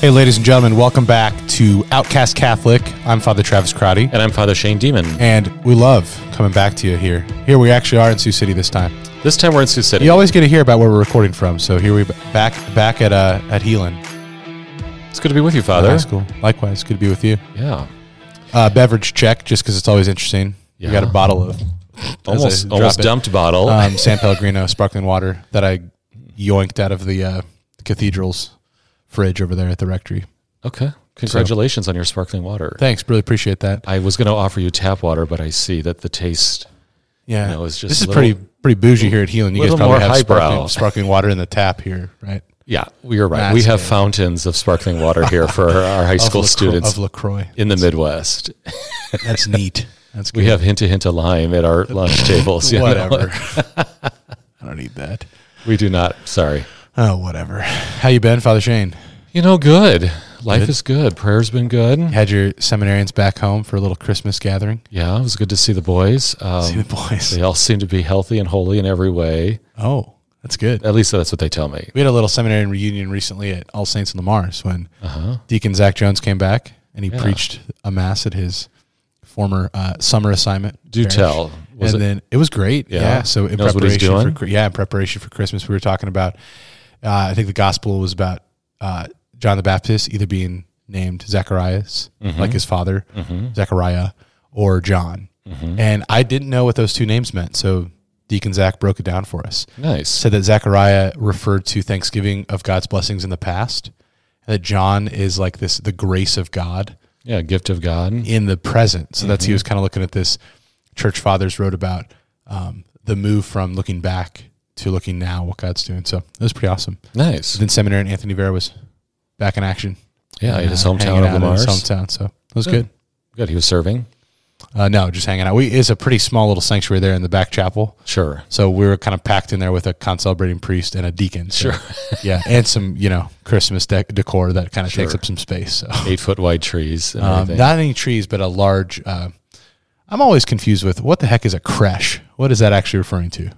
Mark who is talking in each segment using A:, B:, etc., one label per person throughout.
A: Hey, ladies and gentlemen, welcome back to Outcast Catholic. I'm Father Travis Crotty,
B: And I'm Father Shane Demon.
A: and we love coming back to you here. Here we actually are in Sioux City this time.
B: This time we're in Sioux City.
A: You always get to hear about where we're recording from, so here we back back at uh, at Heelan
B: It's good to be with you, Father.
A: High School. Likewise, good to be with you.
B: Yeah.
A: Uh, beverage check, just because it's always interesting. We
B: Yeah.
A: got a bottle of
B: Almost almost dumped bottle.
A: um, San Pellegrino sparkling water that I yoinked out of the uh, cathedral's fridge over there at the rectory.
B: okay. Congratulations on your sparkling water.
A: Thanks, really appreciate that.
B: I was going to offer you tap water, but I see that the taste.
A: Yeah,
B: You know, it's just
A: this is
B: little-
A: pretty pretty bougie here at Heelan. You guys probably have sparkling, sparkling water in the tap here, right?
B: Yeah, we are right.
A: That's
B: we have
A: good.
B: fountains of sparkling water here for our high school students
A: of Lacroix.
B: in the Midwest.
A: That's neat. That's good.
B: We have hint to hint of lime at our lunch tables.
A: whatever. I don't need that.
B: We do not. Sorry.
A: Oh, whatever. How you been, Father Shane?
B: You know, good. Life
A: Good.
B: is good. Prayer's been good.
A: Had your seminarians back home for a little Christmas gathering?
B: Yeah, it was good to see the boys. Um,
A: See the boys.
B: They all seem to be healthy and holy in every way.
A: Oh, that's good.
B: At least that's what they tell me.
A: We had a little seminary reunion recently at All Saints in Le Mars when Deacon Zach Jones came back and he
B: Uh-huh.
A: Preached a mass at his former uh, summer assignment.
B: Do
A: parish.
B: tell. Was
A: and
B: it-
A: then it was great. Yeah.
B: Yeah.
A: So in
B: Knows what he's
A: preparation for? Chri- yeah, in preparation for Christmas, we were talking about. Uh, I think the gospel was about uh, John the Baptist either being named Zacharias,
B: Mm-hmm.
A: like his father, Zechariah, or John.
B: Mm-hmm.
A: And I didn't know what those two names meant, so Deacon Zach broke it down for us
B: Nice.
A: said that Zechariah referred to Thanksgiving of God's blessings in the past, and that John is like this the grace of God
B: Yeah, gift of God.
A: in the present. So that's he
B: Mm-hmm.
A: was kind of looking at this. Church fathers wrote about um, the move from looking back to looking now, what God's doing. So it was pretty awesome.
B: Nice.
A: Then seminary and Anthony Vera was back in action.
B: Yeah, in his
A: Uh,
B: hometown of
A: Le
B: Mars.
A: His hometown. So it was
B: Good.
A: good.
B: Good. He was serving.
A: Uh, no, just hanging out. We it's a pretty small little sanctuary there in the back chapel.
B: Sure.
A: So we were kind of packed in there with a concelebrating priest and a deacon. So,
B: Sure.
A: yeah, and some you know Christmas dec- decor that kind of takes up some space. So
B: Eight foot wide trees and
A: um, not any trees, but a large. Uh, I'm always confused with what the heck is a creche. What is that actually referring to?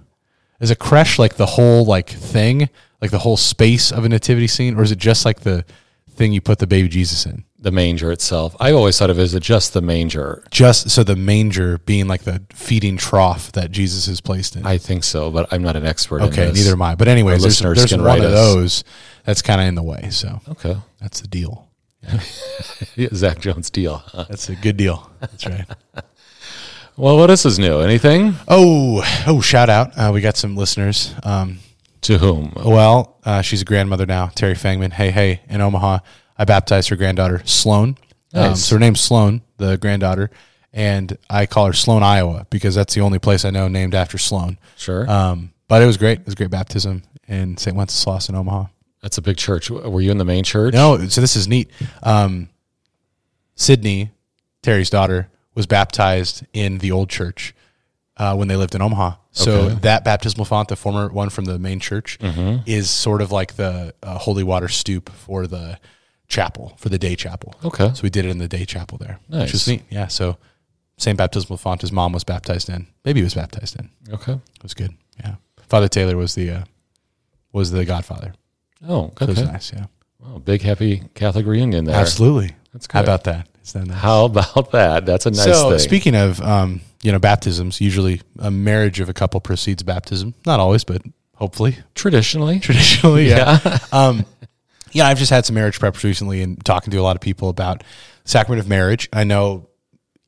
A: Is a creche like the whole like thing, like the whole space of a nativity scene, or is it just like the thing you put the baby Jesus in?
B: the manger itself. I've always thought of it as just the manger.
A: Just so the manger being like the feeding trough that Jesus is placed in.
B: I think so, but I'm not an expert.
A: Okay,
B: in this.
A: neither am I. But anyways, there's,
B: listeners
A: there's
B: can
A: one
B: write
A: of
B: us.
A: those that's kind of in the way. So
B: Okay.
A: that's the deal.
B: Yeah, Zach Jones deal.
A: That's a good deal. That's right.
B: Well, what else is new? Anything?
A: oh, oh! Shout out! Uh, we got some listeners. Um,
B: To whom?
A: well, uh, she's a grandmother now. Terry Fangman. Hey, hey! In Omaha, I baptized her granddaughter Sloan. Um, so her name's Sloan, the granddaughter, and I call her Sloan, Iowa, because that's the only place I know named after Sloan.
B: Sure.
A: Um, but it was great. It was a great baptism in St. Wenceslas in Omaha.
B: That's a big church. Were you in the main church?
A: No, so this is neat. Um, Sydney, Terry's daughter, was baptized in the old church uh, when they lived in Omaha. So
B: Okay.
A: that baptismal font, the former one from the main church,
B: Mm-hmm.
A: is sort of like the uh, holy water stoop for the chapel, for the day chapel.
B: Okay.
A: So we did it in the day chapel there, which
B: Nice.
A: neat. Yeah. So same baptismal font as mom was baptized in, baby was baptized in.
B: Okay.
A: It was good. Yeah. Father Taylor was the uh, was the godfather.
B: Oh,
A: So it was
B: okay.
A: nice. Yeah.
B: Wow, big happy Catholic reunion there.
A: Absolutely.
B: That's good.
A: How about that? Is that nice?
B: How about that? That's a nice
A: so
B: thing.
A: speaking of um, you know baptisms, usually a marriage of a couple precedes baptism. Not always, but hopefully
B: Traditionally,
A: traditionally. Yeah. um, yeah, I've just had some marriage preps recently and talking to a lot of people about sacrament of marriage. I know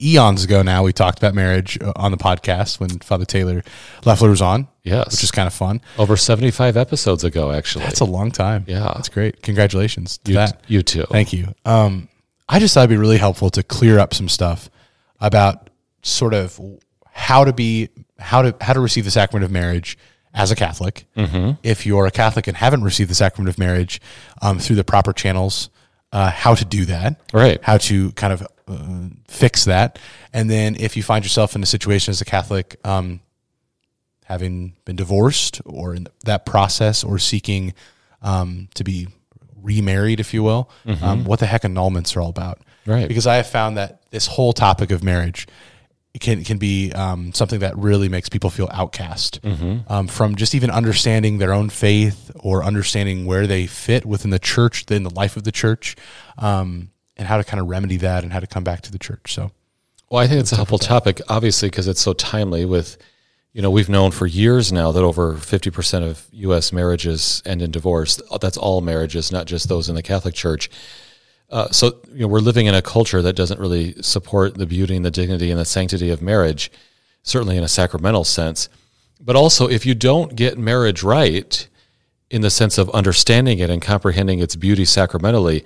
A: eons ago now we talked about marriage uh, on the podcast when Father Taylor Leffler was on.
B: Yes.
A: which is kind of fun.
B: over 75 episodes ago, actually.
A: That's a long time.
B: Yeah.
A: that's great. Congratulations to
B: you,
A: that.
B: you too.
A: Thank you. Um, I just thought it'd be really helpful to clear up some stuff about sort of how to be how to how to receive the sacrament of marriage as a Catholic. If you're a Catholic and haven't received the sacrament of marriage um, through the proper channels, uh, how to do that,
B: Right.
A: How to kind of uh, fix that, and then if you find yourself in a situation as a Catholic, um, having been divorced or in that process, or seeking um, to be remarried, if you will, um, what the heck annulments are all about,
B: Right.
A: Because I have found that this whole topic of marriage can can be um, something that really makes people feel outcast um, from just even understanding their own faith or understanding where they fit within the church, in the life of the church, um, and how to kind of remedy that and how to come back to the church. So,
B: Well, I think it's a helpful topic, obviously, because it's so timely. With, you know, we've known for years now that over fifty percent of U.S. marriages end in divorce. That's all marriages, not just those in the Catholic Church. Uh, so, you know, we're living in a culture that doesn't really support the beauty and the dignity and the sanctity of marriage, certainly in a sacramental sense. But also, if you don't get marriage right, in the sense of understanding it and comprehending its beauty sacramentally,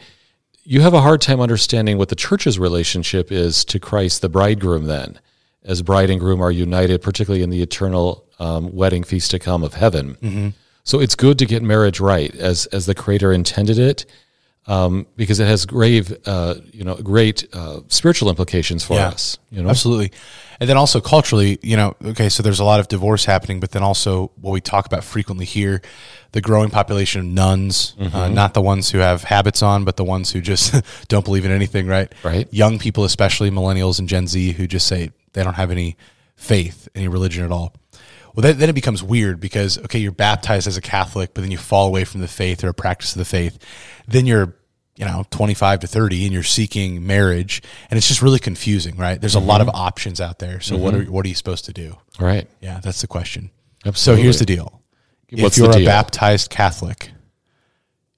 B: you have a hard time understanding what the church's relationship is to Christ, the bridegroom, then, as bride and groom are united, particularly in the eternal um, wedding feast to come of heaven. So it's good to get marriage right as, as the Creator intended it. Um, because it has grave, uh, you know, great uh, spiritual implications for
A: Yeah.
B: us. You know,
A: Absolutely. And then also culturally, you know, okay, so there's a lot of divorce happening, but then also what we talk about frequently here, the growing population of nones, uh, not the ones who have habits on, but the ones who just don't believe in anything, right?
B: Right.
A: Young people, especially millennials and Gen Z, who just say they don't have any faith, any religion at all. Well, then, then it becomes weird because, okay, you're baptized as a Catholic, but then you fall away from the faith or a practice of the faith. Then you're, you know, 25 to 30 and you're seeking marriage. And it's just really confusing, right? There's a lot of mm-hmm. options out there. So what, mm-hmm. are, what are you supposed to do?
B: right?
A: Yeah, that's the question.
B: Absolutely.
A: So here's the deal.
B: What's
A: if you're
B: the
A: a baptized Catholic,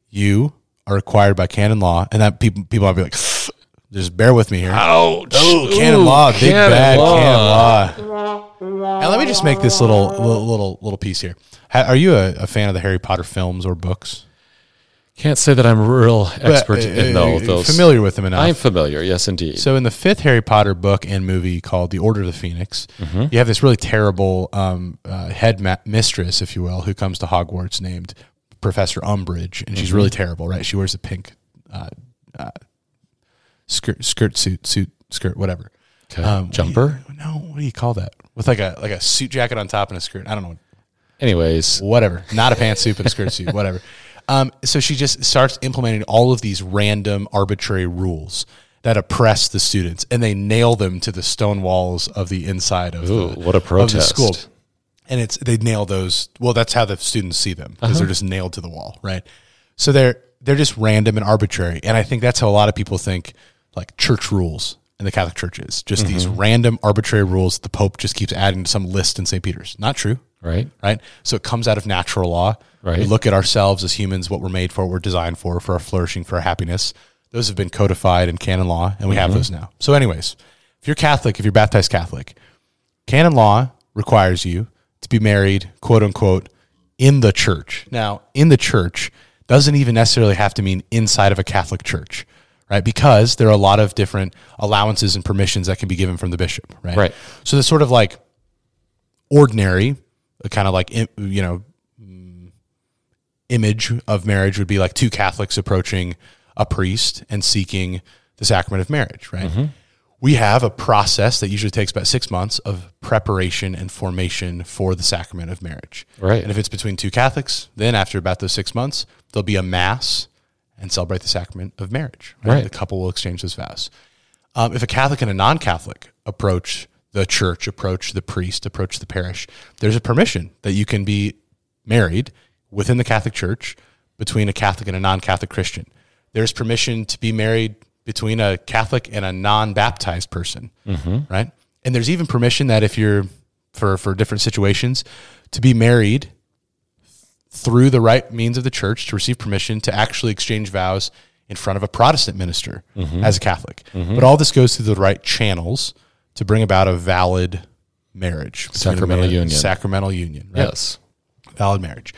A: you are required by canon law, and that people people might be like, just bear with me here.
B: Ouch!
A: Oh, canon
B: Ooh,
A: law, big bad
B: law.
A: canon law. And let me just make this little little little, little piece here. Ha- Are you a, a fan of the Harry Potter films or books?
B: Can't say that I'm a real expert
A: But,
B: in
A: uh,
B: those.
A: familiar with them enough.
B: I'm familiar. Yes, indeed.
A: So in the fifth Harry Potter book and movie called The Order of the Phoenix, you have this really terrible um, uh, head ma- mistress, if you will, who comes to Hogwarts named Professor Umbridge, and she's really terrible, right? She wears a pink uh, uh, skirt, skirt, suit, suit, skirt, whatever.
B: Okay.
A: Um, what you-
B: Jumper.
A: no, what do you call that? With like a like a suit jacket on top and a skirt. I don't know
B: Anyways,
A: whatever, not a pantsuit, but a skirt suit, whatever. Um, so she just starts implementing all of these random, arbitrary rules that oppress the students, and they nail them to the stone walls of the inside of,
B: Ooh,
A: the,
B: what a
A: of the
B: protest.
A: school. And it's they nail those. Well, that's how the students see them because
B: Uh-huh.
A: they're just nailed to the wall, right? So they're they're just random and arbitrary, and I think that's how a lot of people think like church rules in the Catholic churches, just these
B: Mm-hmm.
A: random, arbitrary rules the Pope just keeps adding to some list in St. Peter's. Not true
B: right?
A: right? So it comes out of natural law.
B: Right.
A: We look at ourselves as humans, what we're made for, what we're designed for, for our flourishing, for our happiness. Those have been codified in canon law, and we have those now. So, anyways, if you're Catholic, if you're baptized Catholic, canon law requires you to be married, quote unquote, in the church. Now, in the church doesn't even necessarily have to mean inside of a Catholic church, right? Because there are a lot of different allowances and permissions that can be given from the bishop, right?
B: Right.
A: So, the sort of like ordinary, kind of like, you know, mm, image of marriage would be like two Catholics approaching a priest and seeking the sacrament of marriage, right?
B: Mm-hmm.
A: We have a process that usually takes about six months of preparation and formation for the sacrament of marriage.
B: Right.
A: And if it's between two Catholics, then after about those six months, there'll be a mass and celebrate the sacrament of marriage.
B: Right.
A: The couple will exchange those vows. Um, if a Catholic and a non-Catholic approach the church, approach the priest, approach the parish, there's a permission that you can be married within the Catholic Church between a Catholic and a non-Catholic Christian. There's permission to be married between a Catholic and a non-baptized person, right? And there's even permission that if you're for for different situations to be married through the right means of the church to receive permission to actually exchange vows in front of a Protestant minister mm-hmm. as a Catholic. Mm-hmm. But all this goes through the right channels to bring about a valid marriage,
B: Sacramental union.
A: sacramental union, right?
B: Yes.
A: valid marriage.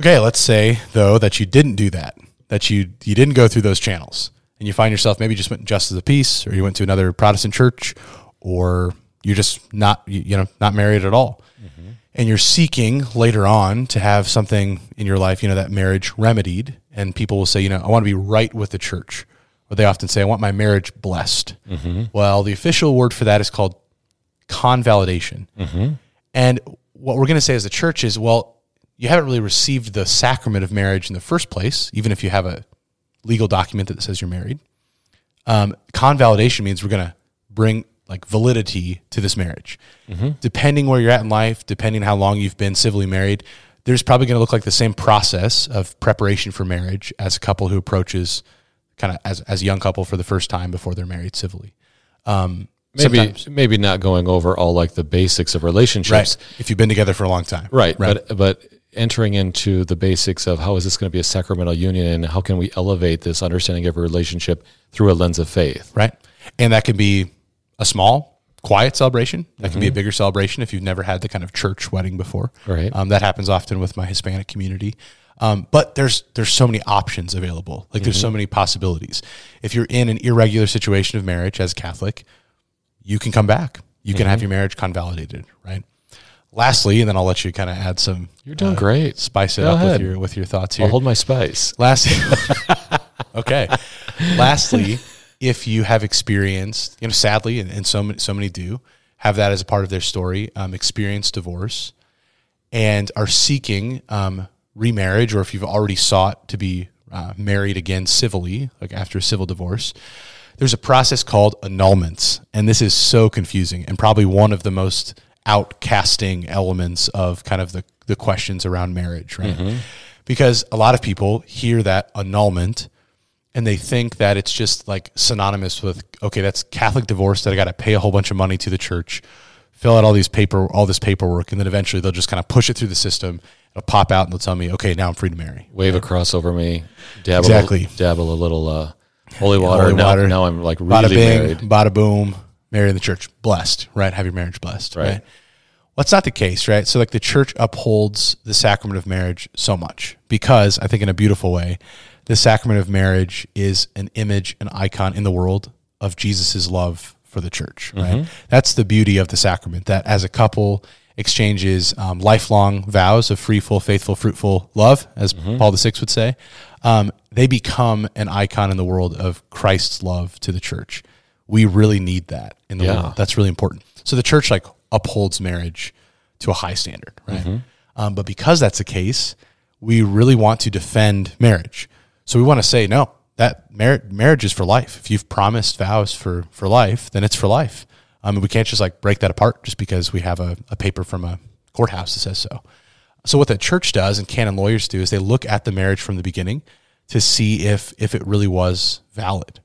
A: Okay, let's say though that you didn't do that, that you you didn't go through those channels, and you find yourself maybe just went just as a peace, or you went to another Protestant church, or you're just not you, you know not married at all, mm-hmm. And you're seeking later on to have something in your life, you know, that marriage remedied and people will say, you know, I want to be right with the church. Or they often say, I want my marriage blessed. Well, the official word for that is called convalidation. And what we're going to say as a church is, well, you haven't really received the sacrament of marriage in the first place, even if you have a legal document that says you're married. Um, convalidation means we're going to bring like validity to this marriage. Depending where you're at in life, depending how long you've been civilly married, there's probably going to look like the same process of preparation for marriage as a couple who approaches kind of as, as a young couple for the first time before they're married civilly. Um,
B: Maybe
A: sometimes-
B: maybe not going over all like the basics of relationships.
A: right. If you've been together for a long time.
B: Right.
A: Right.
B: But but entering into the basics of how is this going to be a sacramental union and how can we elevate this understanding of a relationship through a lens of faith.
A: right? And that can be a small, quiet celebration. That can be a bigger celebration if you've never had the kind of church wedding before.
B: Right.
A: Um, that happens often with my Hispanic community. Um, but there's there's so many options available. Like there's so many possibilities. If you're in an irregular situation of marriage as Catholic, you can come back. You can have your marriage convalidated, right? Lastly, and then I'll let you kind of add some.
B: You're doing great.
A: Spice it
B: Go
A: up
B: ahead.
A: with your with your thoughts here.
B: I'll hold my spice.
A: Last, okay. Lastly, if you have experienced, you know, sadly, and, and so many, so many do have that as a part of their story, um, experienced divorce, and are seeking um, remarriage, or if you've already sought to be uh, married again civilly, like after a civil divorce, there's a process called annulments, and this is so confusing and probably one of the most outcasting elements of kind of the the questions around marriage, right? Because a lot of people hear that annulment and they think that it's just like synonymous with okay, that's Catholic divorce that I got to pay a whole bunch of money to the church, fill out all these paper, all this paperwork, and then eventually they'll just kind of push it through the system. It'll pop out and they'll tell me, okay, now I'm free to marry.
B: Wave a cross over me. Dabble
A: Exactly.
B: dabble a little uh, holy water.
A: Holy
B: now,
A: water.
B: now I'm like
A: Bada
B: really
A: bing,
B: married.
A: bada boom, marry in the church, blessed, right? Have your marriage blessed, right?
B: Right.
A: Well, that's not the case, right? So, like, the church upholds the sacrament of marriage so much because I think, in a beautiful way, the sacrament of marriage is an image, an icon in the world of Jesus's love for the church, right? That's the beauty of the sacrament that as a couple exchanges um, lifelong vows of free, full, faithful, fruitful love, as Paul the Sixth would say, um, they become an icon in the world of Christ's love to the church. We really need that in the
B: Yeah.
A: world. That's really important. So the church like upholds marriage to a high standard, right? Um, but because that's the case, we really want to defend marriage. So we want to say no. That mar- marriage is for life. If you've promised vows for for life, then it's for life. Um, and we can't just like break that apart just because we have a, a paper from a courthouse that says so. So what the church does and canon lawyers do is they look at the marriage from the beginning to see if if it really was valid,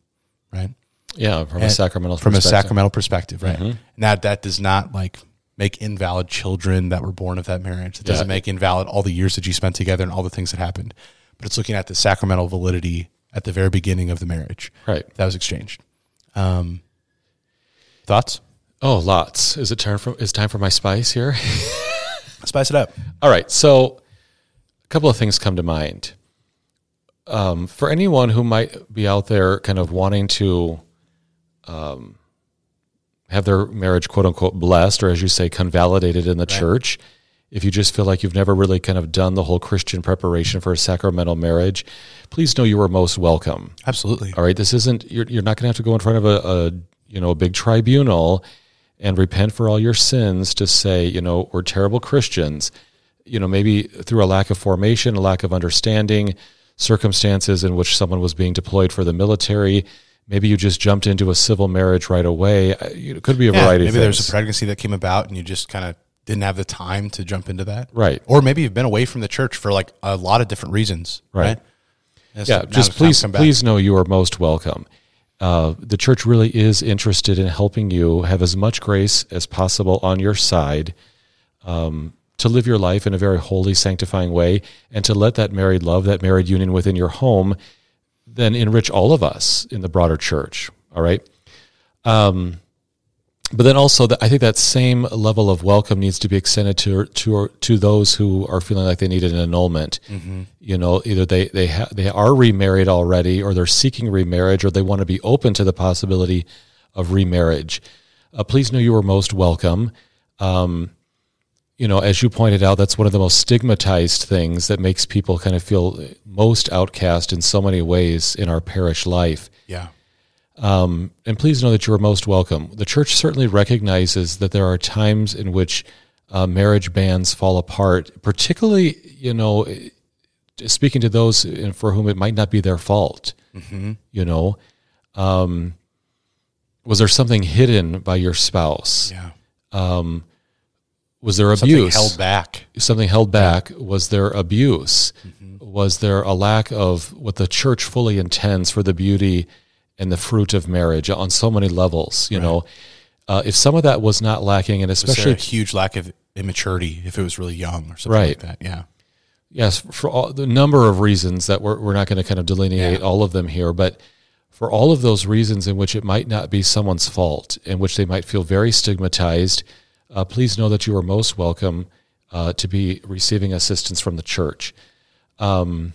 A: right?
B: Yeah, from a sacramental
A: from
B: perspective.
A: a sacramental perspective, right? And that that does not like make invalid children that were born of that marriage. It doesn't
B: Yeah.
A: make invalid all the years that you spent together and all the things that happened. But it's looking at the sacramental validity at the very beginning of the marriage
B: Right.
A: that was exchanged. Um, thoughts?
B: Oh, lots. Is it time for is time for my spice here?
A: Spice it up.
B: All right. So, a couple of things come to mind. Um, for anyone who might be out there kind of wanting to um, have their marriage, quote unquote, blessed, or as you say, convalidated in the church, if you just feel like you've never really kind of done the whole Christian preparation for a sacramental marriage, please know you are most welcome.
A: Absolutely.
B: All right, this isn't you're, you're not going to have to go in front of a, a you know a big tribunal and repent for all your sins to say you know we're terrible Christians. You know maybe through a lack of formation, a lack of understanding, circumstances in which someone was being deployed for the military. Maybe you just jumped into a civil marriage right away. It could be a
A: Yeah,
B: variety
A: maybe there's a pregnancy that came about and you just kind of didn't have the time to jump into that.
B: Right.
A: Or maybe you've been away from the church for like a lot of different reasons. Right.
B: Right. Yeah, just
A: it's time to
B: please please know you are most welcome. Uh, the church really is interested in helping you have as much grace as possible on your side um, to live your life in a very holy, sanctifying way, and to let that married love, that married union within your home, then enrich all of us in the broader church. All right. Um, but then also, the, I think that same level of welcome needs to be extended to to to those who are feeling like they need an annulment. You know, either they they ha- they are remarried already, or they're seeking remarriage, or they want to be open to the possibility of remarriage. Uh, please know you are most welcome. Um, you know, as you pointed out, that's one of the most stigmatized things that makes people kind of feel most outcast in so many ways in our parish life.
A: Yeah.
B: Um, and please know that you are most welcome. The church certainly recognizes that there are times in which uh, marriage bands fall apart, particularly, you know, speaking to those for whom it might not be their fault.
A: Mm-hmm.
B: You know, um, was there something hidden by your spouse?
A: Yeah.
B: Um, was there
A: Something
B: abuse?
A: held back.
B: Something held back. Was there abuse? Was there a lack of what the church fully intends for the beauty and the fruit of marriage on so many levels? You know, uh, if some of that was not lacking, and especially
A: a huge lack of immaturity if it was really young or something
B: Right.
A: like that? Yeah.
B: Yes, for all, the number of reasons that we're, we're not going to kind of delineate
A: Yeah.
B: all of them here, but for all of those reasons in which it might not be someone's fault, in which they might feel very stigmatized, uh, please know that you are most welcome uh, to be receiving assistance from the church. Um,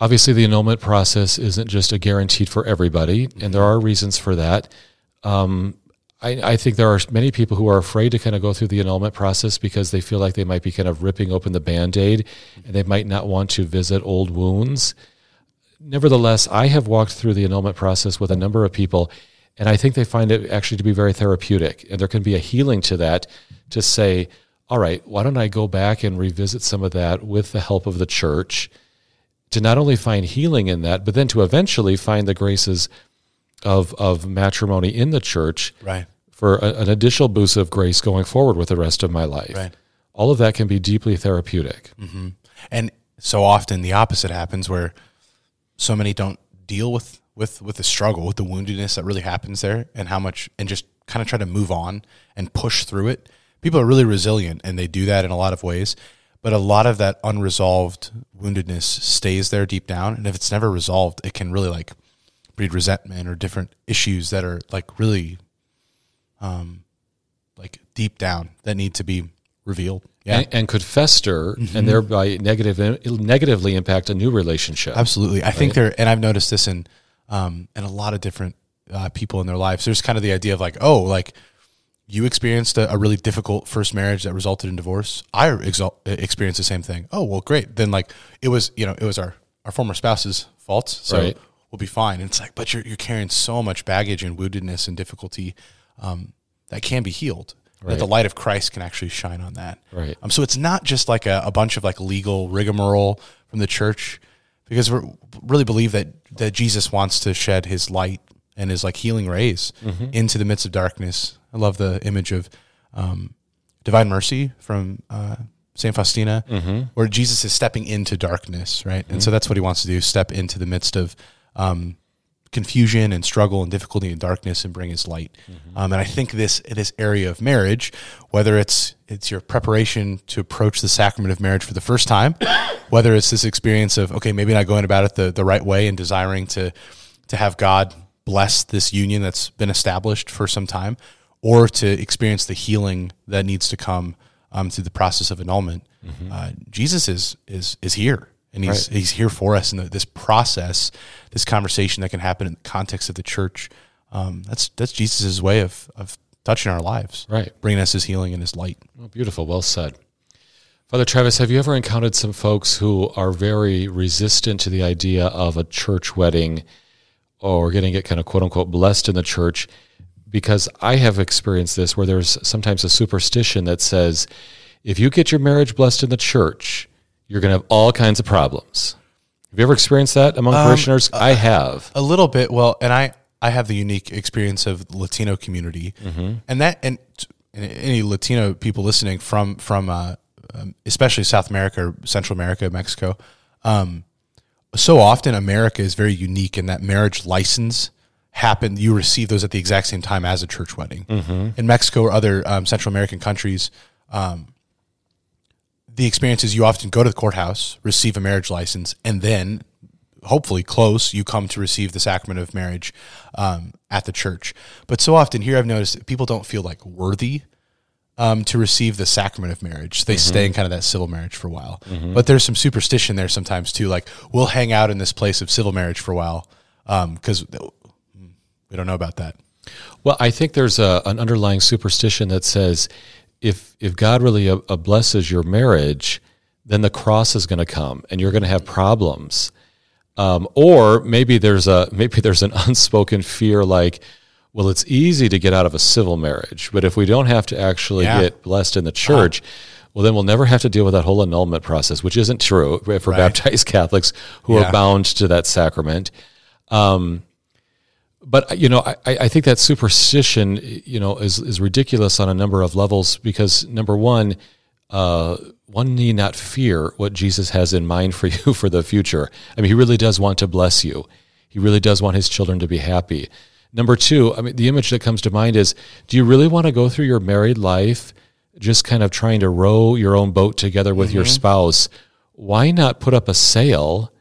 B: obviously, the annulment process isn't just a guaranteed for everybody, and there are reasons for that. Um, I, I think there are many people who are afraid to kind of go through the annulment process because they feel like they might be kind of ripping open the band aid and they might not want to visit old wounds. Nevertheless, I have walked through the annulment process with a number of people, and I think they find it actually to be very therapeutic. And there can be a healing to that to say, all right, why don't I go back and revisit some of that with the help of the church to not only find healing in that, but then to eventually find the graces of, of matrimony in the church
A: Right.
B: for a, an additional boost of grace going forward with the rest of my life.
A: Right.
B: All of that can be deeply therapeutic. Mm-hmm.
A: And so often the opposite happens where so many don't deal with with with the struggle, with the woundedness that really happens there and how much and just kind of try to move on and push through it. People are really resilient and they do that in a lot of ways, but a lot of that unresolved woundedness stays there deep down and if it's never resolved, it can really like breed resentment or different issues that are like really um like deep down that need to be revealed. Yeah.
B: And, and could fester and thereby negative, negatively impact a new relationship.
A: Absolutely. I think there, and I've noticed this in, um, in a lot of different uh, people in their lives. There's kind of the idea of like, oh, like you experienced a, a really difficult first marriage that resulted in divorce. I exal- experienced the same thing. Oh, well, great. Then like it was, you know, it was our, our former spouse's fault. So
B: Right.
A: we'll be fine. And it's like, but you're, you're carrying so much baggage and woundedness and difficulty, um, that can be healed. That the light of Christ can actually shine on that.
B: Right.
A: Um, so it's not just like a, a bunch of like legal rigmarole from the church, because we really believe that that Jesus wants to shed His light and His like healing rays into the midst of darkness. I love the image of um, divine mercy from uh, Saint Faustina, where Jesus is stepping into darkness, right? And so that's what He wants to do: step into the midst of um, confusion and struggle and difficulty and darkness and bring his light. Um, and I think this this area of marriage, whether it's it's your preparation to approach the sacrament of marriage for the first time, whether it's this experience of okay, maybe not going about it the, the right way and desiring to to have God bless this union that's been established for some time, or to experience the healing that needs to come um, through the process of annulment. Uh, Jesus is is is here and he's he's here for us in this process, this conversation that can happen in the context of the church. Um, that's that's Jesus' way of of touching our lives,
B: Right.
A: Bringing us His healing and His light.
B: Oh, beautiful. Well said. Father Travis, have you ever encountered some folks who are very resistant to the idea of a church wedding or getting it kind of quote unquote blessed in the church? Because I have experienced this where there's sometimes a superstition that says if you get your marriage blessed in the church, you're going to have all kinds of problems. Have you ever experienced that among parishioners? I have.
A: A little bit, well, and I I have the unique experience of the Latino community, and that and, and any Latino people listening from from uh, um, especially South America, or Central America, Mexico. Um, so often, America is very unique in that marriage license happened. You receive those at the exact same time as a church wedding. In Mexico or other um, Central American countries, um, the experience is you often go to the courthouse, receive a marriage license, and then hopefully close, you come to receive the sacrament of marriage um, at the church. But so often here, I've noticed that people don't feel like worthy um, to receive the sacrament of marriage. They stay in kind of that civil marriage for a while. But there's some superstition there sometimes too. Like we'll hang out in this place of civil marriage for a while because we don't know about that.
B: Well, I think there's a, an underlying superstition that says if if God really uh, uh, blesses your marriage, then the cross is going to come, and you're going to have problems. Um, or maybe there's a maybe there's an unspoken fear like, well, it's easy to get out of a civil marriage, but if we don't have to actually
A: Yeah.
B: get blessed in the church, well, then we'll never have to deal with that whole annulment process, which isn't true for
A: Right.
B: baptized Catholics who
A: Yeah.
B: are bound to that sacrament. Um, but you know, I, I think that superstition, you know, is is ridiculous on a number of levels because number one, uh, one need not fear what Jesus has in mind for you for the future. I mean, he really does want to bless you. He really does want his children to be happy. Number two, I mean, the image that comes to mind is: Do you really want to go through your married life just kind of trying to row your own boat together with your spouse? Why not put up a sail?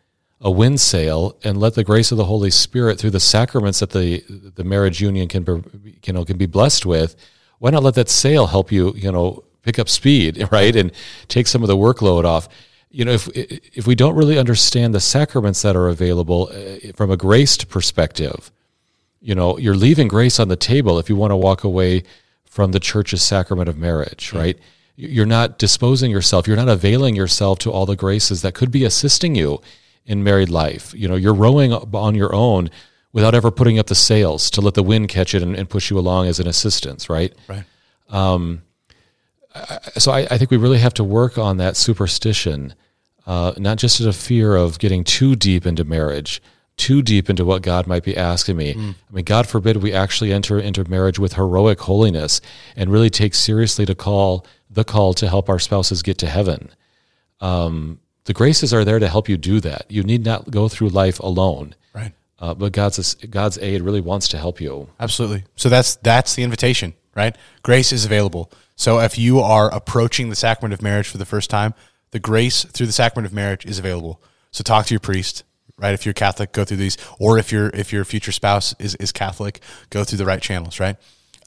B: A wind sail and let the grace of the Holy Spirit through the sacraments that the the marriage union can be, you know can be blessed with. Why not let that sail help you you know pick up speed right and take some of the workload off. You know if if we don't really understand the sacraments that are available uh, from a graced perspective, you know you're leaving grace on the table if you want to walk away from the church's sacrament of marriage, right? You're not disposing yourself. You're not availing yourself to all the graces that could be assisting you in married life. You know, you're rowing on your own without ever putting up the sails to let the wind catch it and, and push you along as an assistance, right?
A: Right.
B: So I, I think we really have to work on that superstition, uh, not just as a fear of getting too deep into marriage, too deep into what God might be asking me. I mean, God forbid we actually enter into marriage with heroic holiness and really take seriously to call the call to help our spouses get to heaven. Um, the graces are there to help you do that. You need not go through life alone.
A: Right.
B: Uh, but God's God's aid really wants to help you.
A: Absolutely. So that's that's the invitation, right? Grace is available. So if you are approaching the sacrament of marriage for the first time, the grace through the sacrament of marriage is available. So talk to your priest, right? If you're Catholic, go through these, or if your if your future spouse is is Catholic, go through the right channels, right?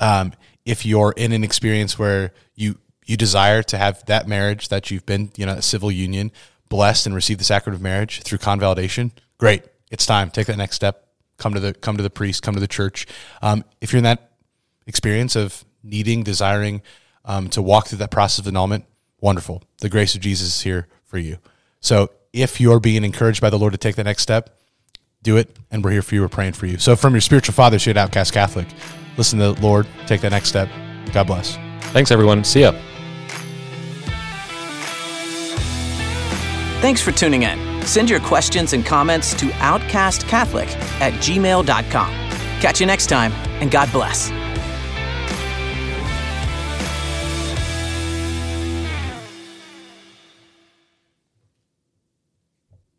A: Um, if you're in an experience where you you desire to have that marriage that you've been, you know, a civil union, blessed and receive the sacrament of marriage through convalidation, great. It's time. Take that next step. Come to the come to the priest. Come to the church. Um, if you're in that experience of needing, desiring um, to walk through that process of annulment, wonderful. The grace of Jesus is here for you. So if you're being encouraged by the Lord to take that next step, do it, and we're here for you. We're praying for you. So from your spiritual fathers here at Outcast Catholic, listen to the Lord. Take that next step. God bless.
B: Thanks, everyone. See ya.
C: Thanks for tuning in. Send your questions and comments to outcastcatholic at gmail.com. Catch you next time, and God bless.